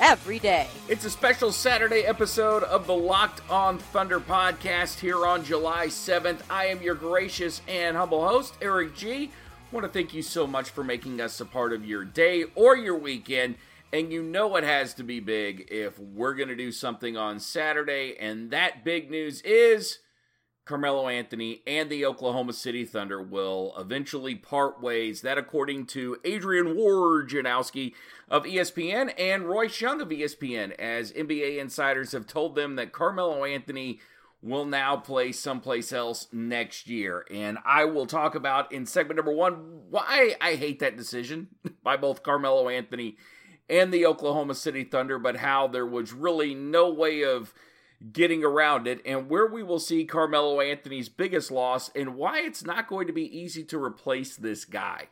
every day. It's a special Saturday episode of the Locked On Thunder podcast here on July 7th. I am your gracious and humble host, Eric G. want to thank you so much for making us a part of your day or your weekend. And you know it has to be big if we're going to do something on Saturday. And that big news is Carmelo Anthony and the Oklahoma City Thunder will eventually part ways. That, according to Adrian Wojnarowski of ESPN and Royce Young of ESPN, as NBA insiders have told them that Carmelo Anthony will now play someplace else next year. And I will talk about in segment number one why I hate that decision by both Carmelo Anthony and the Oklahoma City Thunder, but how there was really no way of getting around it, and where we will see Carmelo Anthony's biggest loss, and why it's not going to be easy to replace this guy.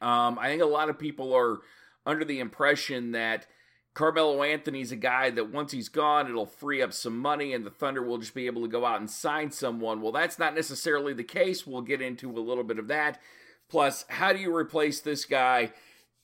Um, I think a lot of people are under the impression that Carmelo Anthony's a guy that once he's gone, it'll free up some money and the Thunder will just be able to go out and sign someone. Well, that's not necessarily the case. We'll get into a little bit of that. Plus, how do you replace this guy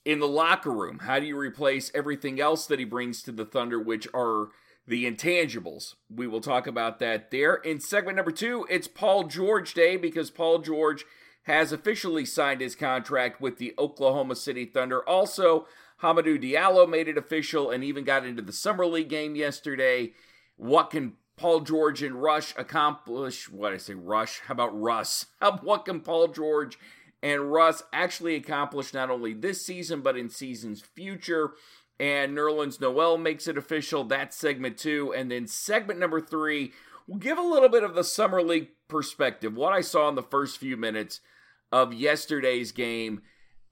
in the locker room? How do you replace everything else that he brings to the Thunder, which are the intangibles. We will talk about that there. In segment number two, it's Paul George Day because Paul George has officially signed his contract with the Oklahoma City Thunder. Also, Hamidou Diallo made it official and even got into the Summer League game yesterday. What can Paul George and Rush accomplish? What I say, Rush? How about Russ? what can Paul George and Russ actually accomplish not only this season, but in seasons future? And Nerlens Noel makes it official. That's segment two. And then segment number three, we'll give a little bit of the Summer League perspective, what I saw in the first few minutes of yesterday's game,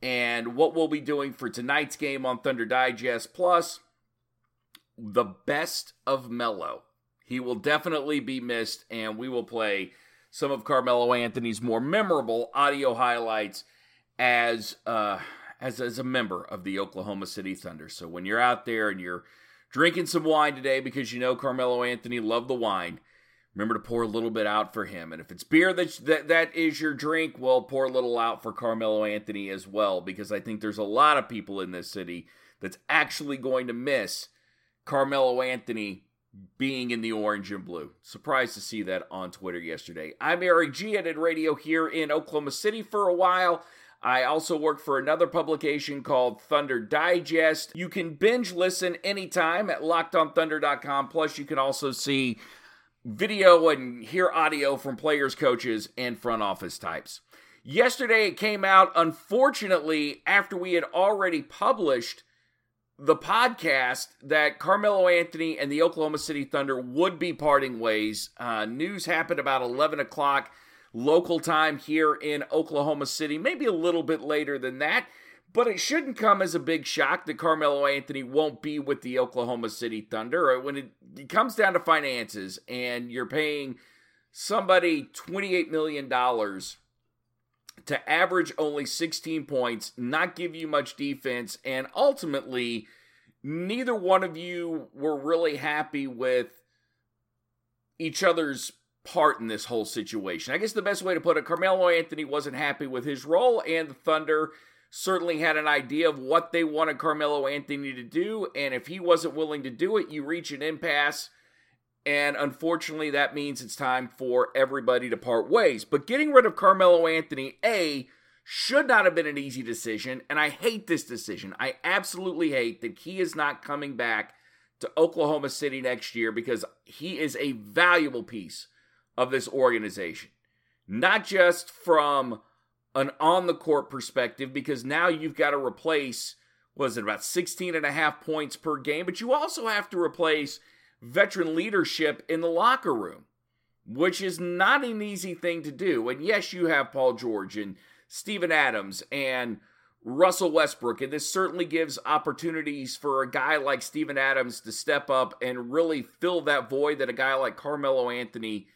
and what we'll be doing for tonight's game on Thunder Digest, plus the best of Melo. He will definitely be missed, and we will play some of Carmelo Anthony's more memorable audio highlights as uh as, as a member of the Oklahoma City Thunder. So when you're out there and you're drinking some wine today because you know Carmelo Anthony loved the wine, remember to pour a little bit out for him. And if it's beer that, that that is your drink, well, pour a little out for Carmelo Anthony as well because I think there's a lot of people in this city that's actually going to miss Carmelo Anthony being in the orange and blue. Surprised to see that on Twitter yesterday. I'm Eric G. I did radio here in Oklahoma City for a while. I also work for another publication called Thunder Digest. You can binge listen anytime at lockedonthunder.com. Plus, you can also see video and hear audio from players, coaches, and front office types. Yesterday, it came out, unfortunately, after we had already published the podcast that Carmelo Anthony and the Oklahoma City Thunder would be parting ways. Uh, news happened about 11 o'clock local time here in Oklahoma City, maybe a little bit later than that. But it shouldn't come as a big shock that Carmelo Anthony won't be with the Oklahoma City Thunder. Uh, when it, it comes down to finances and you're paying somebody $28 million to average only 16 points, not give you much defense, and ultimately, neither one of you were really happy with each other's part in this whole situation. I guess the best way to put it, Carmelo Anthony wasn't happy with his role, and the Thunder certainly had an idea of what they wanted Carmelo Anthony to do, and if he wasn't willing to do it, you reach an impasse. And unfortunately, that means it's time for everybody to part ways. But getting rid of Carmelo Anthony, A, should not have been an easy decision. And I hate this decision. I absolutely hate that he is not coming back to Oklahoma City next year because he is a valuable piece of this organization. Not just from an on the court perspective, because now you've got to replace, was it about 16 and a half points per game, but you also have to replace veteran leadership in the locker room, which is not an easy thing to do. And yes, you have Paul George and Steven Adams and Russell Westbrook, and this certainly gives opportunities for a guy like Steven Adams to step up and really fill that void that a guy like Carmelo Anthony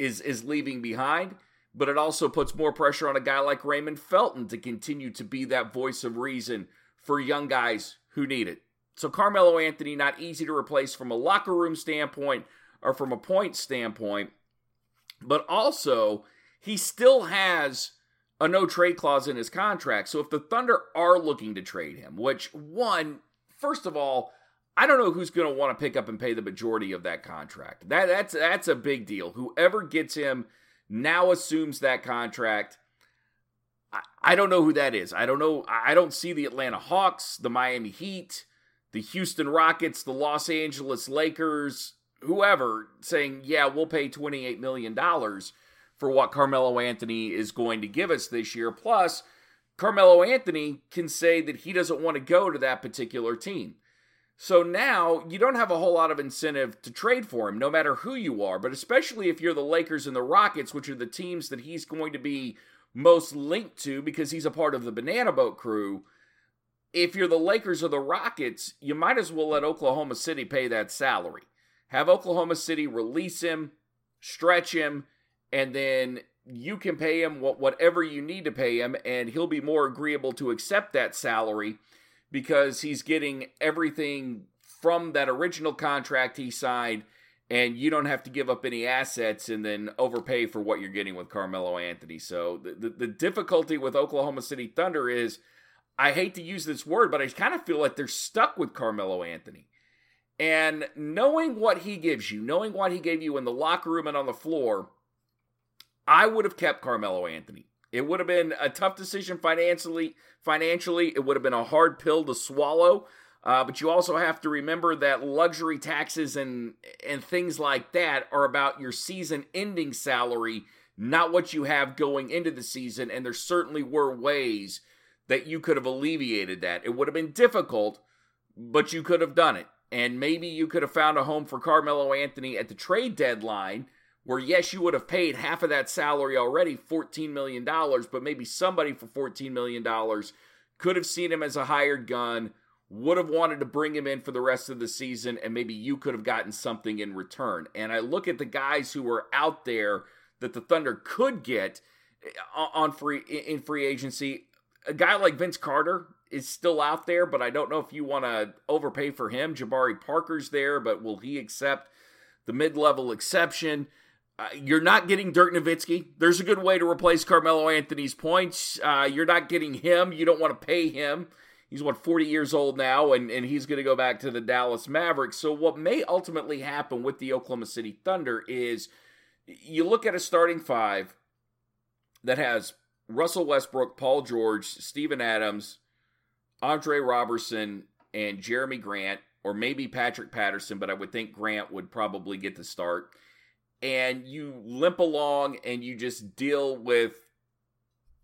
is is leaving behind. But it also puts more pressure on a guy like Raymond Felton to continue to be that voice of reason for young guys who need it. So Carmelo Anthony, not easy to replace from a locker room standpoint or from a point standpoint, but also he still has a no trade clause in his contract. So if the Thunder are looking to trade him, which one, first of all, I don't know who's going to want to pick up and pay the majority of that contract. That that's that's a big deal. Whoever gets him now assumes that contract. I, I don't know who that is. I don't know. I don't see the Atlanta Hawks, the Miami Heat, the Houston Rockets, the Los Angeles Lakers, whoever saying, "Yeah, we'll pay 28 million dollars." for what Carmelo Anthony is going to give us this year. Plus, Carmelo Anthony can say that he doesn't want to go to that particular team. So now you don't have a whole lot of incentive to trade for him, no matter who you are, but especially if you're the Lakers and the Rockets, which are the teams that he's going to be most linked to because he's a part of the Banana Boat crew. If you're the Lakers or the Rockets, you might as well let Oklahoma City pay that salary. Have Oklahoma City release him, stretch him, and then you can pay him whatever you need to pay him, and he'll be more agreeable to accept that salary because he's getting everything from that original contract he signed, and you don't have to give up any assets and then overpay for what you're getting with Carmelo Anthony. So the, the, the difficulty with Oklahoma City Thunder is I hate to use this word, but I kind of feel like they're stuck with Carmelo Anthony. And knowing what he gives you, knowing what he gave you in the locker room and on the floor, I would have kept Carmelo Anthony. It would have been a tough decision financially. Financially, it would have been a hard pill to swallow. Uh, but you also have to remember that luxury taxes and and things like that are about your season-ending salary, not what you have going into the season. And there certainly were ways that you could have alleviated that. It would have been difficult, but you could have done it. And maybe you could have found a home for Carmelo Anthony at the trade deadline where yes, you would have paid half of that salary already, $14 million, but maybe somebody for $14 million could have seen him as a hired gun, would have wanted to bring him in for the rest of the season, and maybe you could have gotten something in return. And I look at the guys who were out there that the Thunder could get eh, on free in free agency. A guy like Vince Carter is still out there, but I don't know if you want to overpay for him. Jabari Parker's there, but will he accept the mid-level exception? Uh, you're not getting Dirk Nowitzki. There's a good way to replace Carmelo Anthony's points. Uh, you're not getting him. You don't want to pay him. He's what 40 years old now, and, and he's going to go back to the Dallas Mavericks. So what may ultimately happen with the Oklahoma City Thunder is you look at a starting five that has Russell Westbrook, Paul George, Steven Adams, Andre Roberson, and Jerami Grant, or maybe Patrick Patterson, but I would think Grant would probably get the start and you limp along and you just deal with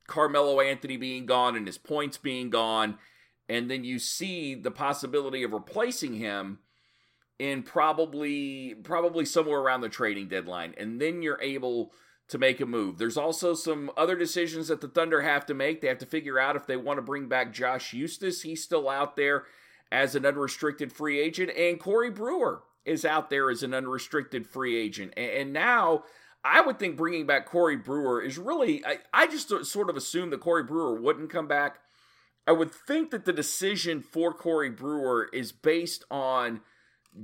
Carmelo Anthony being gone and his points being gone, and then you see the possibility of replacing him in probably probably somewhere around the trading deadline, and then you're able to make a move. There's also some other decisions that the Thunder have to make. They have to figure out if they want to bring back Josh Huestis. He's still out there as an unrestricted free agent, and Corey Brewer is out there as an unrestricted free agent. And now I would think bringing back Corey Brewer is really, I, I just sort of assumed that Corey Brewer wouldn't come back. I would think that the decision for Corey Brewer is based on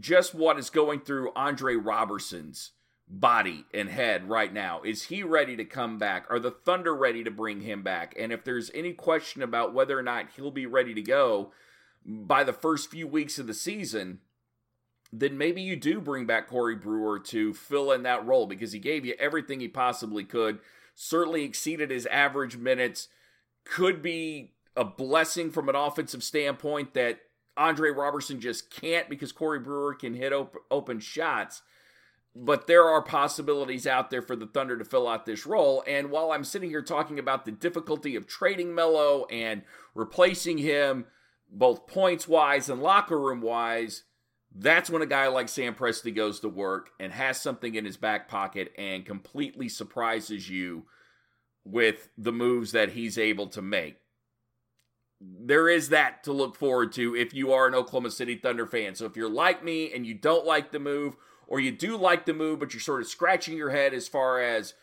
just what is going through Andre Roberson's body and head right now. Is he ready to come back? Are the Thunder ready to bring him back? And if there's any question about whether or not he'll be ready to go by the first few weeks of the season, then maybe you do bring back Corey Brewer to fill in that role because he gave you everything he possibly could, certainly exceeded his average minutes, could be a blessing from an offensive standpoint that Andre Roberson just can't because Corey Brewer can hit op- open shots. But there are possibilities out there for the Thunder to fill out this role. And while I'm sitting here talking about the difficulty of trading Melo and replacing him, both points wise and locker room wise, that's when a guy like Sam Presti goes to work and has something in his back pocket and completely surprises you with the moves that he's able to make. There is that to look forward to if you are an Oklahoma City Thunder fan. So if you're like me and you don't like the move, or you do like the move, but you're sort of scratching your head as far as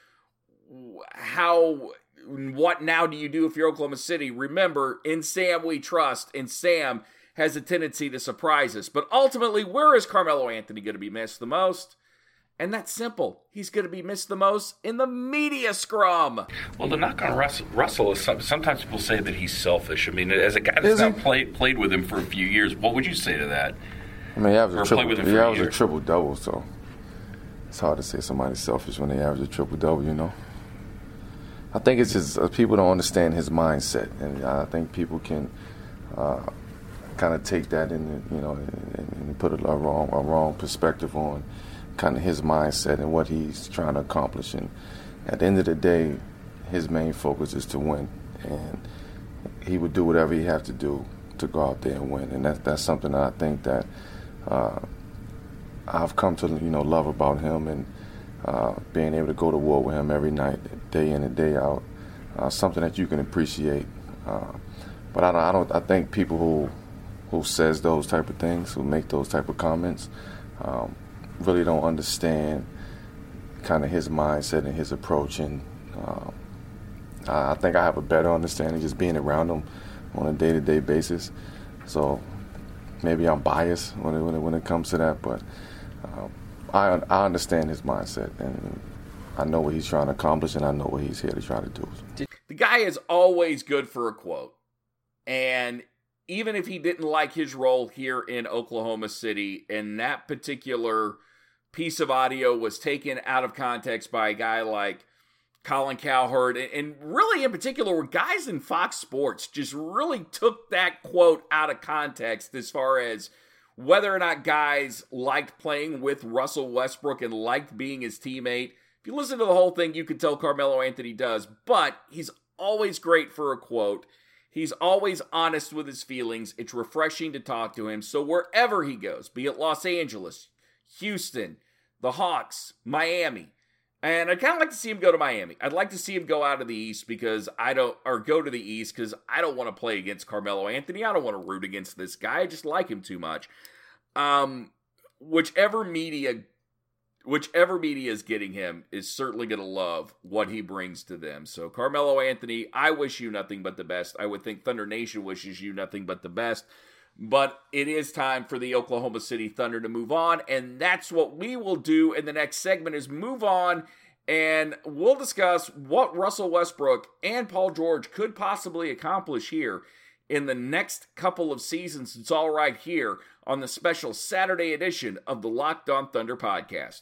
how what now do you do if you're Oklahoma City? Remember, in Sam we trust, and Sam has a tendency to surprise us. But ultimately, where is Carmelo Anthony going to be missed the most? And that's simple. He's going to be missed the most in the media scrum. Well, the knock on Russell, Russell is some, sometimes people say that he's selfish. I mean, as a guy that's not played played with him for a few years, what would you say to that? I mean, he averaged a triple, he averaged a triple double, so it's hard to say somebody's selfish when they average a triple double. You know. I think it's just uh, people don't understand his mindset, and I think people can uh, kind of take that and you know and, and put a, a, wrong a wrong perspective on kind of his mindset and what he's trying to accomplish. And at the end of the day, his main focus is to win, and he would do whatever he have to do to go out there and win. And that's that's something that I think that uh, I've come to you know love about him and uh, being able to go to war with him every night, day in and day out. Uh, something that you can appreciate. Uh, but I don't, I don't. I think people who who says those type of things, who make those type of comments, um, really don't understand kind of his mindset and his approach. And um, I think I have a better understanding just being around him on a day-to-day basis. So maybe I'm biased when it, when it, when it comes to that, but um, I I understand his mindset and I know what he's trying to accomplish, and I know what he's here to try to do. The guy is always good for a quote, and even if he didn't like his role here in Oklahoma City, and that particular piece of audio was taken out of context by a guy like Colin Cowherd, and really in particular, where guys in Fox Sports just really took that quote out of context as far as whether or not guys liked playing with Russell Westbrook and liked being his teammate. If you listen to the whole thing, you can tell Carmelo Anthony does, but he's always great for a quote. He's always honest with his feelings. It's refreshing to talk to him. So wherever he goes, be it Los Angeles, Houston, the Hawks, Miami, and I'd kind of like to see him go to Miami. I'd like to see him go out of the East because I don't, or go to the East because I don't want to play against Carmelo Anthony. I don't want to root against this guy. I just like him too much. Um, whichever media whichever media is getting him is certainly going to love what he brings to them. So, Carmelo Anthony, I wish you nothing but the best. I would think Thunder Nation wishes you nothing but the best. But it is time for the Oklahoma City Thunder to move on, and that's what we will do in the next segment is move on and we'll discuss what Russell Westbrook and Paul George could possibly accomplish here in the next couple of seasons. It's all right here on the special Saturday edition of the Locked On Thunder podcast.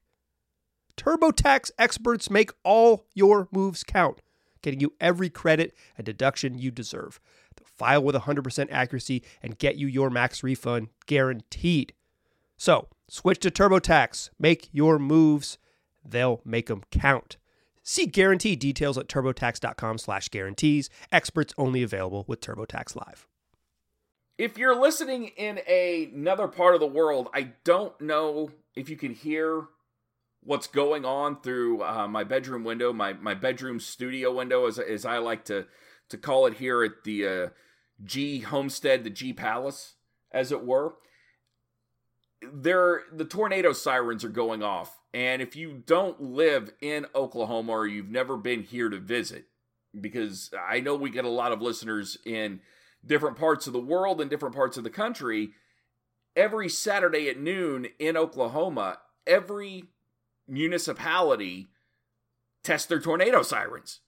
TurboTax experts make all your moves count, getting you every credit and deduction you deserve file with 100% accuracy, and get you your max refund guaranteed. So, switch to TurboTax. Make your moves. They'll make them count. See guarantee details at turbotax.com slash guarantees. Experts only available with TurboTax Live. If you're listening in a, another part of the world, I don't know if you can hear what's going on through uh, my bedroom window, my, my bedroom studio window, as, as I like to, to call it here at the uh, G Homestead, the G Palace, as it were. There, the tornado sirens are going off and if you don't live in Oklahoma or you've never been here to visit, because I know we get a lot of listeners in different parts of the world and different parts of the country, every Saturday at noon in Oklahoma, every municipality test their tornado sirens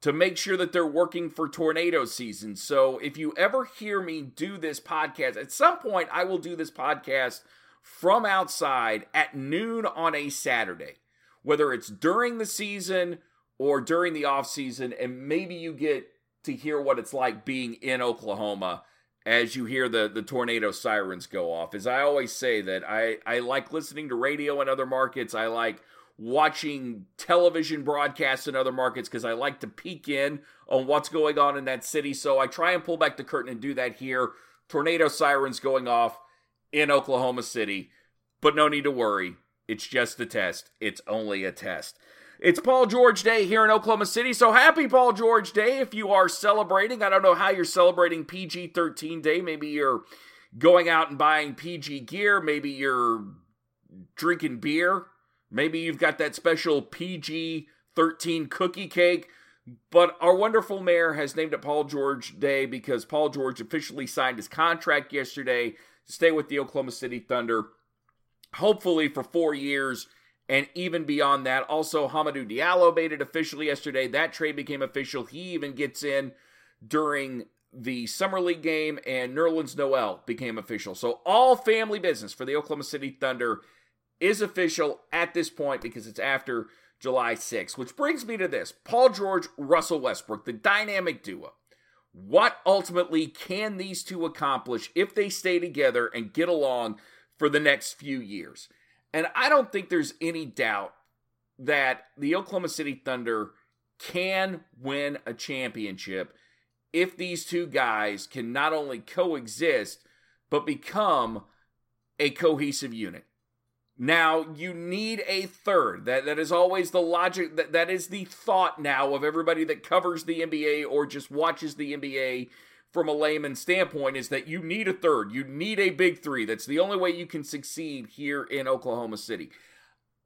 to make sure that they're working for tornado season. So if you ever hear me do this podcast, at some point I will do this podcast from outside at noon on a Saturday, whether it's during the season or during the off season, and maybe you get to hear what it's like being in Oklahoma as you hear the, the tornado sirens go off. As I always say that I, I like listening to radio in other markets. I like watching television broadcasts in other markets because I like to peek in on what's going on in that city. So I try and pull back the curtain and do that here. Tornado sirens going off in Oklahoma City. But no need to worry. It's just a test. It's only a test. It's Paul George Day here in Oklahoma City. So happy Paul George Day if you are celebrating. I don't know how you're celebrating PG 13 Day. Maybe you're going out and buying PG gear. Maybe you're drinking beer. Maybe you've got that special PG 13 cookie cake. But our wonderful mayor has named it Paul George Day because Paul George officially signed his contract yesterday to stay with the Oklahoma City Thunder, hopefully for four years and even beyond that. Also, Hamidou Diallo made it official yesterday. That trade became official. He even gets in during the Summer League game, and Nerlens Noel became official. So, all family business for the Oklahoma City Thunder is official at this point because it's after July 6th. Which brings me to this Paul George, Russell Westbrook, the dynamic duo. What ultimately can these two accomplish if they stay together and get along for the next few years? And I don't think there's any doubt that the Oklahoma City Thunder can win a championship if these two guys can not only coexist, but become a cohesive unit. Now, you need a third. That that is always the logic that that is the thought now of everybody that covers the NBA or just watches the NBA from a layman standpoint is that you need a third. You need a big 3. That's the only way you can succeed here in Oklahoma City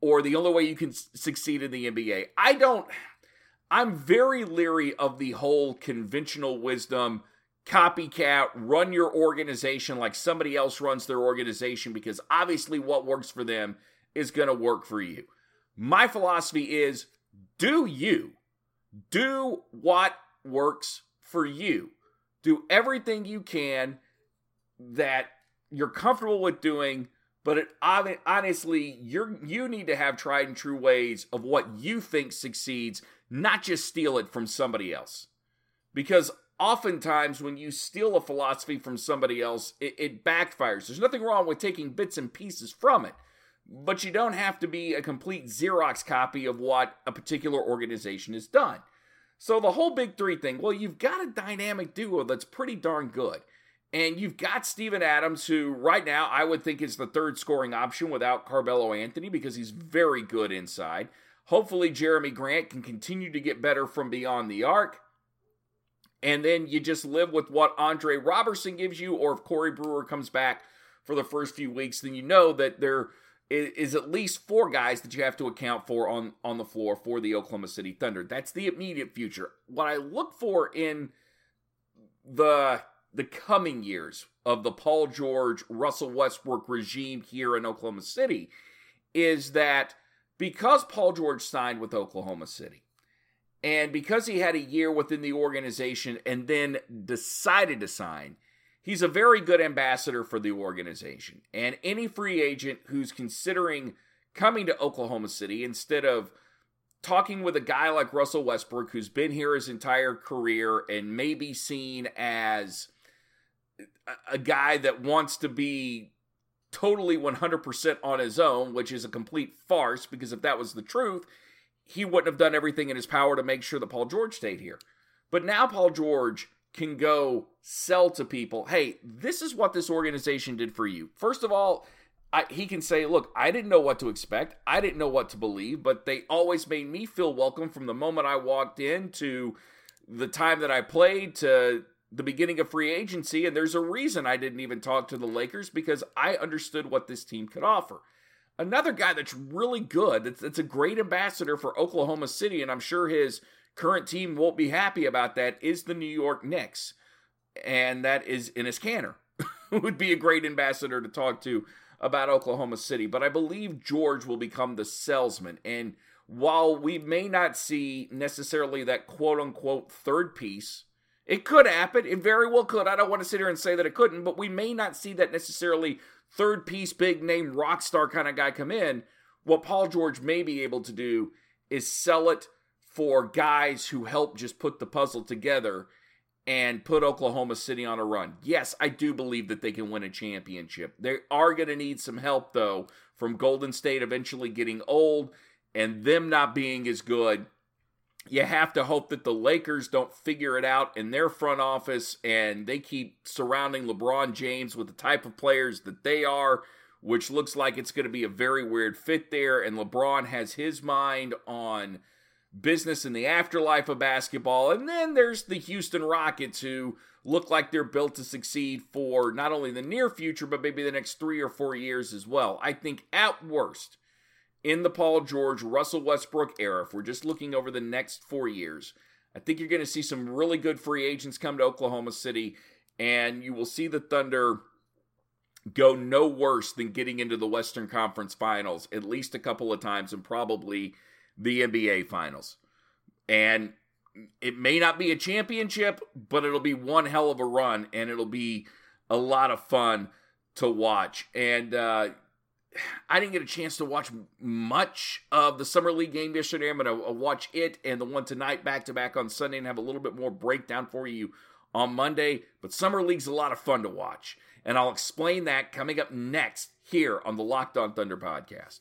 or the only way you can succeed in the NBA. I don't I'm very leery of the whole conventional wisdom copycat, run your organization like somebody else runs their organization because obviously what works for them is going to work for you. My philosophy is do you, do what works for you. Do everything you can that you're comfortable with doing, but it, honestly, you're you need to have tried and true ways of what you think succeeds, not just steal it from somebody else. Because oftentimes when you steal a philosophy from somebody else, it, it, backfires. There's nothing wrong with taking bits and pieces from it, but you don't have to be a complete Xerox copy of what a particular organization has done. So the whole big three thing, well, you've got a dynamic duo that's pretty darn good. And you've got Steven Adams, who right now I would think is the third scoring option without Carmelo Anthony because he's very good inside. Hopefully, Jerami Grant can continue to get better from beyond the arc and then you just live with what Andre Roberson gives you, or if Corey Brewer comes back for the first few weeks, then you know that there is at least four guys that you have to account for on on the floor for the Oklahoma City Thunder. That's the immediate future. What I look for in the the coming years of the Paul George Russell Westbrook regime here in Oklahoma City is that because Paul George signed with Oklahoma City, and because he had a year within the organization and then decided to sign, he's a very good ambassador for the organization. And any free agent who's considering coming to Oklahoma City instead of talking with a guy like Russell Westbrook, who's been here his entire career and may be seen as a guy that wants to be totally 100% on his own, which is a complete farce because if that was the truth, he wouldn't have done everything in his power to make sure that Paul George stayed here. But now Paul George can go sell to people, hey, this is what this organization did for you. First of all, I, he can say, look, I didn't know what to expect. I didn't know what to believe, but they always made me feel welcome from the moment I walked in to the time that I played to the beginning of free agency. And there's a reason I didn't even talk to the Lakers because I understood what this team could offer. Another guy that's really good, that's, that's a great ambassador for Oklahoma City, and I'm sure his current team won't be happy about that, is the New York Knicks. And that is Enes Kanter, who would be a great ambassador to talk to about Oklahoma City. But I believe George will become the salesman. And while we may not see necessarily that quote unquote third piece, it could happen. It very well could. I don't want to sit here and say that it couldn't, but we may not see that necessarily third piece, big name rock star kind of guy come in. What Paul George may be able to do is sell it for guys who help just put the puzzle together and put Oklahoma City on a run. Yes, I do believe that they can win a championship. They are going to need some help, though, from Golden State eventually getting old and them not being as good. You have to hope that the Lakers don't figure it out in their front office and they keep surrounding LeBron James with the type of players that they are, which looks like it's going to be a very weird fit there. And LeBron has his mind on business in the afterlife of basketball. And then there's the Houston Rockets, who look like they're built to succeed for not only the near future, but maybe the next three or four years as well. I think at worst, in the Paul George, Russell Westbrook era, if we're just looking over the next four years, I think you're going to see some really good free agents come to Oklahoma City, and you will see the Thunder go no worse than getting into the Western Conference Finals at least a couple of times and probably the NBA Finals. And it may not be a championship, but it'll be one hell of a run, and it'll be a lot of fun to watch. And uh, I didn't get a chance to watch much of the Summer League game yesterday. I'm going to uh, watch it and the one tonight back to back on Sunday and have a little bit more breakdown for you on Monday. But Summer League's a lot of fun to watch. And I'll explain that coming up next here on the Locked On Thunder podcast.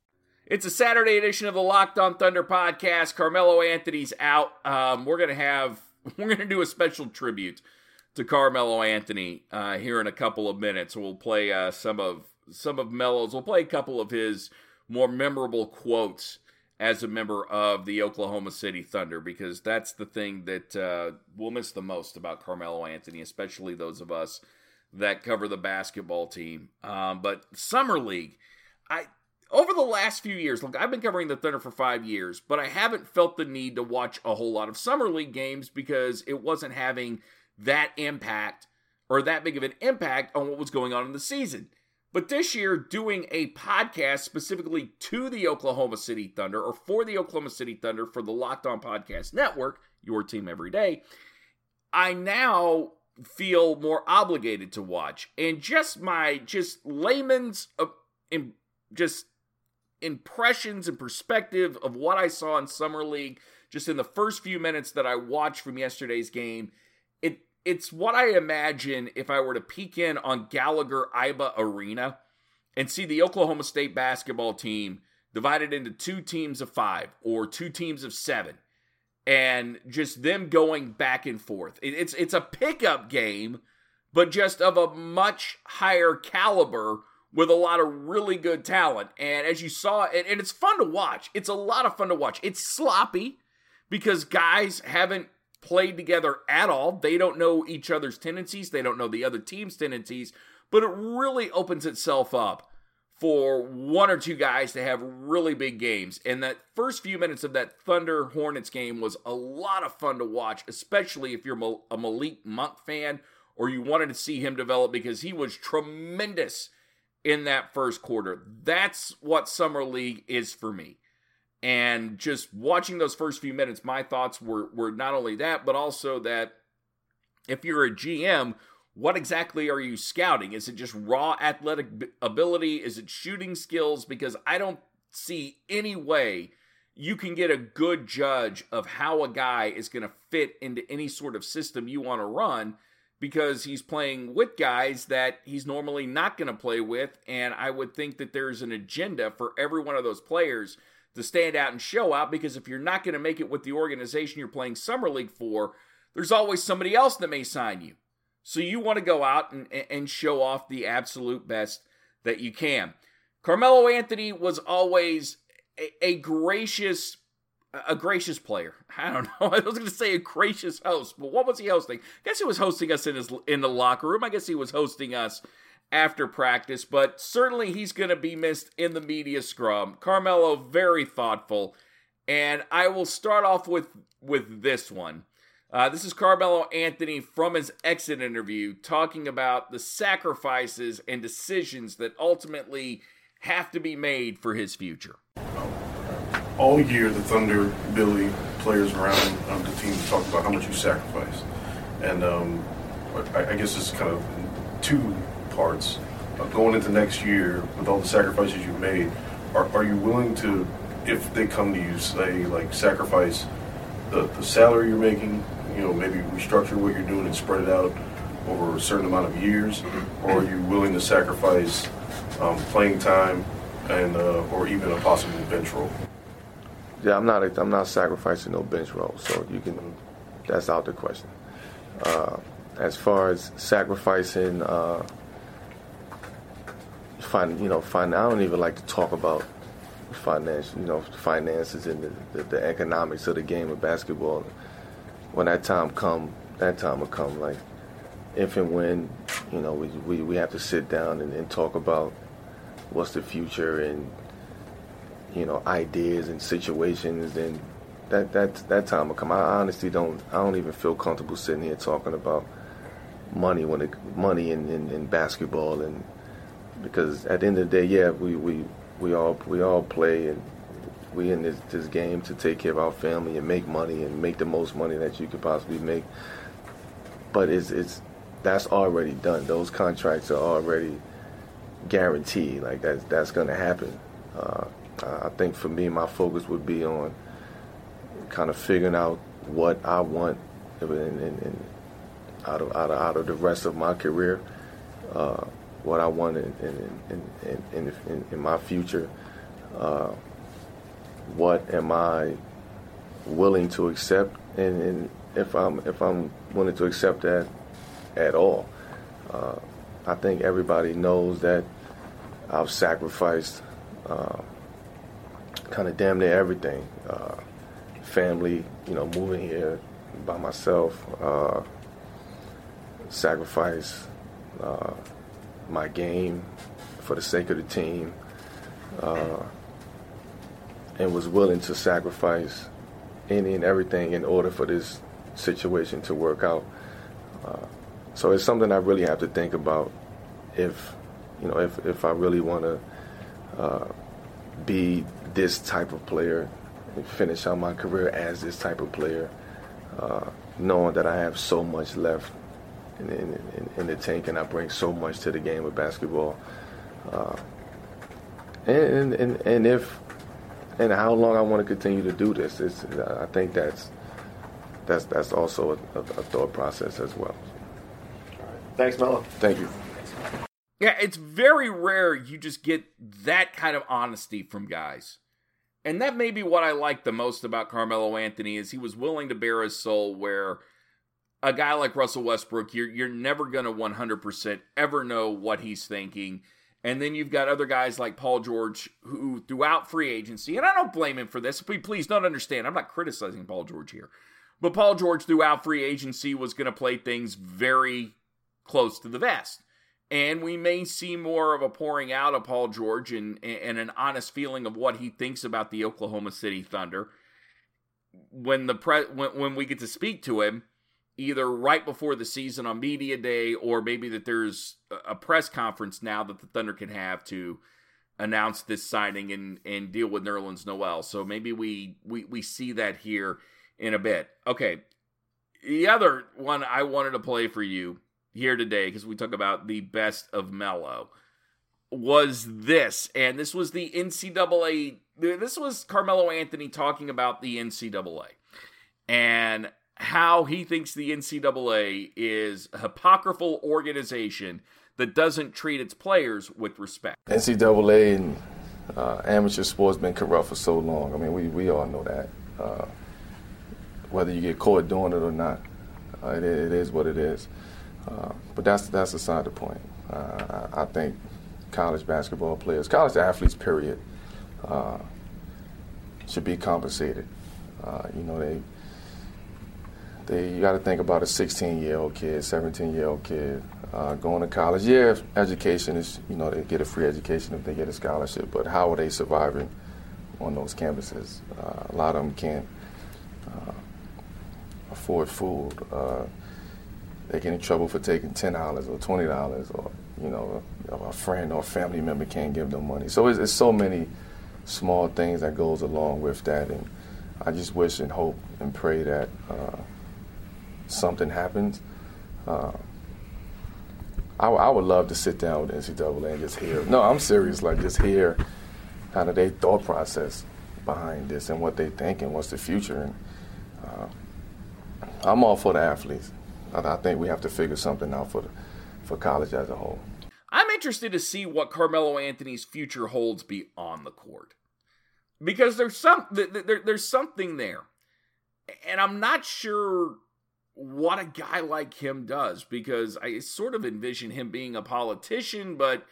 It's a Saturday edition of the Locked On Thunder podcast. Carmelo Anthony's out. Um, we're gonna have we're gonna do a special tribute to Carmelo Anthony uh, here in a couple of minutes. We'll play uh, some of some of Melo's. We'll play a couple of his more memorable quotes as a member of the Oklahoma City Thunder because that's the thing that uh, we'll miss the most about Carmelo Anthony, especially those of us that cover the basketball team. Um, but Summer League, I over the last few years, look, I've been covering the Thunder for five years, but I haven't felt the need to watch a whole lot of Summer League games because it wasn't having that impact or that big of an impact on what was going on in the season. But this year, doing a podcast specifically to the Oklahoma City Thunder or for the Oklahoma City Thunder for the Locked On Podcast Network, your team every day, I now feel more obligated to watch. And just my just layman's uh, just impressions and perspective of what I saw in Summer League just in the first few minutes that I watched from yesterday's game. It it's what I imagine if I were to peek in on Gallagher Iba Arena and see the Oklahoma State basketball team divided into two teams of 5 or two teams of 7 and just them going back and forth. It's it's a pickup game but just of a much higher caliber with a lot of really good talent. And as you saw, and, and it's fun to watch. It's a lot of fun to watch. It's sloppy because guys haven't played together at all. They don't know each other's tendencies, they don't know the other team's tendencies, but it really opens itself up for one or two guys to have really big games. And that first few minutes of that Thunder Hornets game was a lot of fun to watch, especially if you're a Malik Monk fan or you wanted to see him develop because he was tremendous in that first quarter. That's what Summer League is for me. And just watching those first few minutes, my thoughts were were not only that, but also that if you're a GM, what exactly are you scouting? Is it just raw athletic ability? Is it shooting skills? Because I don't see any way you can get a good judge of how a guy is going to fit into any sort of system you want to run because he's playing with guys that he's normally not going to play with. And I would think that there's an agenda for every one of those players to stand out and show out because if you're not going to make it with the organization you're playing Summer League for, there's always somebody else that may sign you. So you want to go out and, and show off the absolute best that you can. Carmelo Anthony was always a, a gracious a gracious player. I don't know. I was going to say a gracious host, but what was he hosting? I guess he was hosting us in his in the locker room. I guess he was hosting us after practice, but certainly he's going to be missed in the media scrum. Carmelo very thoughtful, and I will start off with with this one. Uh, this is Carmelo Anthony from his exit interview talking about the sacrifices and decisions that ultimately have to be made for his future. All year, the Thunder, Billy, players around um, the team talk about how much you sacrifice. And um, I, I, guess it's kind of two parts. Uh, going into next year, with all the sacrifices you've made, are, are you willing to, if they come to you, say, like, sacrifice the, the salary you're making, you know, maybe restructure what you're doing and spread it out over a certain amount of years, or are you willing to sacrifice um, playing time and uh, or even a possible bench role? Yeah, I'm not. I'm not sacrificing no bench role, so you can. That's out the question. Uh, as far as sacrificing, uh, find you know, find. I don't even like to talk about finance, you know, finances and the, the, the economics of the game of basketball when that time come, that time will come. Like if and when, you know, we we, we have to sit down and, and talk about what's the future and you know ideas and situations and that that that time will come. I honestly don't I don't even feel comfortable sitting here talking about money when it money in, in, in basketball and because at the end of the day, yeah, we, we, we all we all play and we in this, this game to take care of our family and make money and make the most money that you could possibly make. But it's it's that's already done. Those contracts are already guaranteed. Like that's that's going to happen. Uh, I think for me, my focus would be on kind of figuring out what I want in, in, in, out of out of out of the rest of my career. Uh, what I want in in in, in, in, in my future. Uh, what am I willing to accept, and, and, if I'm if I'm willing to accept that at all. Uh, I think everybody knows that I've sacrificed uh, kind of damn near everything. Uh, family, you know, moving here by myself, uh, sacrifice uh, my game for the sake of the team. Uh, and was willing to sacrifice any and everything in order for this situation to work out. Uh, so it's something I really have to think about if you know if if I really want to uh, be this type of player and finish out my career as this type of player, uh, knowing that I have so much left in, in, in, the tank and I bring so much to the game of basketball. Uh, and, and and if and how long I want to continue to do this. It's, I think that's that's that's also a, a, thought process as well. Thanks, Melo. Thank you. Yeah, it's very rare you just get that kind of honesty from guys. And that may be what I like the most about Carmelo Anthony is he was willing to bare his soul where a guy like Russell Westbrook, you're you're never gonna 100% ever know what he's thinking. And then you've got other guys like Paul George who, throughout free agency, and I don't blame him for this. Please don't understand. I'm not criticizing Paul George here. But Paul George, throughout free agency, was going to play things very close to the vest. And we may see more of a pouring out of Paul George and, and an honest feeling of what he thinks about the Oklahoma City Thunder when the pre- when, when we get to speak to him either right before the season on media day or maybe that there's a press conference now that the Thunder can have to announce this signing and and deal with Nerlens Noel. So maybe we we we see that here in a bit. Okay. The other one I wanted to play for you here today because we talk about the best of Melo was this, and this was the NCAA. This was Carmelo Anthony talking about the NCAA and how he thinks the NCAA is a hypocritical organization that doesn't treat its players with respect. NCAA and uh, amateur sports been corrupt for so long. I mean, we, we all know that. Uh, whether you get caught doing it or not, uh, it, it is what it is. Uh, but that's that's aside the point. Uh, I think college basketball players, college athletes, period, uh, should be compensated. you know, they they you got to think about a 16 year old kid, 17 year old kid uh, going to college. Yeah, education is you know they get a free education if they get a scholarship, but how are they surviving on those campuses? Uh, a lot of them can't uh, afford food. They get in trouble for taking ten dollars or twenty dollars, or you know a friend or family member can't give them money. So it's, it's so many small things that goes along with that, and I just wish and hope and pray that uh, something happens. Uh, I, I, would love to sit down with NCAA and just hear. No, I'm serious. Like just hear kind of their thought process behind this and what they think and what's the future. And uh, I'm all for the athletes. I, I, think we have to figure something out for for college as a whole. I'm interested to see what Carmelo Anthony's future holds beyond the court because there's some there, there's something there, and I'm not sure what a guy like him does because I sort of envision him being a politician, but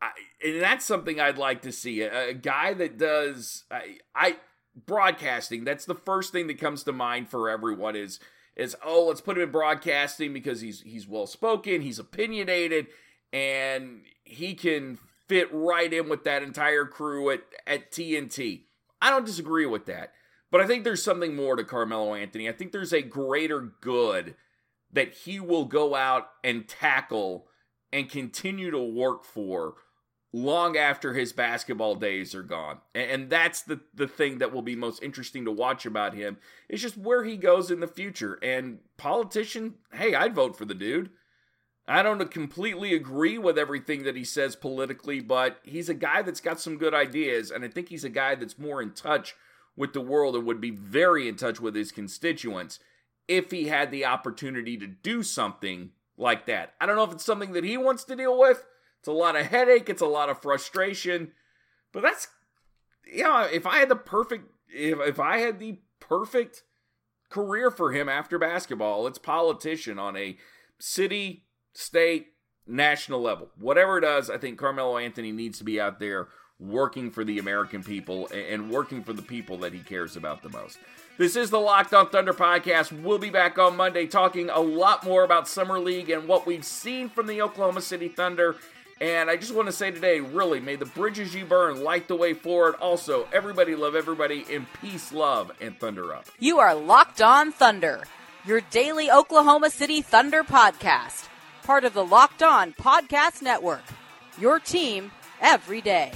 I, and that's something I'd like to see a, a guy that does I, I broadcasting. That's the first thing that comes to mind for everyone is is oh let's put him in broadcasting because he's he's well spoken, he's opinionated, and he can fit right in with that entire crew at at TNT. I don't disagree with that. But I think there's something more to Carmelo Anthony. I think there's a greater good that he will go out and tackle and continue to work for long after his basketball days are gone. And that's the, the thing that will be most interesting to watch about him. It's just where he goes in the future. And politician, hey, I'd vote for the dude. I don't completely agree with everything that he says politically, but he's a guy that's got some good ideas. And I think he's a guy that's more in touch with the world and would be very in touch with his constituents if he had the opportunity to do something like that. I don't know if it's something that he wants to deal with. It's a lot of headache, it's a lot of frustration. But that's you know, if I had the perfect if if I had the perfect career for him after basketball, it's politician on a city, state, national level. Whatever it does, I think Carmelo Anthony needs to be out there working for the American people and working for the people that he cares about the most. This is the Locked On Thunder podcast. We'll be back on Monday talking a lot more about Summer League and what we've seen from the Oklahoma City Thunder. And I just want to say today, really, may the bridges you burn light the way forward. Also, everybody love everybody in peace, love, and thunder up. You are Locked On Thunder, your daily Oklahoma City Thunder podcast, part of the Locked On Podcast Network. Your team every day.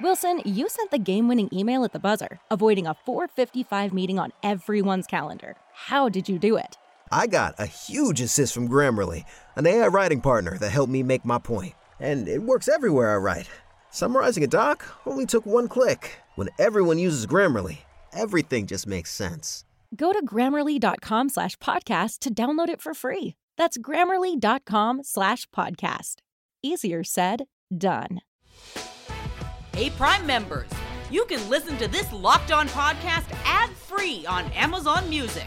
Wilson, you sent the game winning email at the buzzer, avoiding a 455 meeting on everyone's calendar. How did you do it? I got a huge assist from Grammarly, an AI writing partner that helped me make my point. And it works everywhere I write. Summarizing a doc only took one click. When everyone uses Grammarly, everything just makes sense. Go to grammarly.com slash podcast to download it for free. That's grammarly.com slash podcast. Easier said, done. Hey, Prime members, you can listen to this locked on podcast ad free on Amazon Music.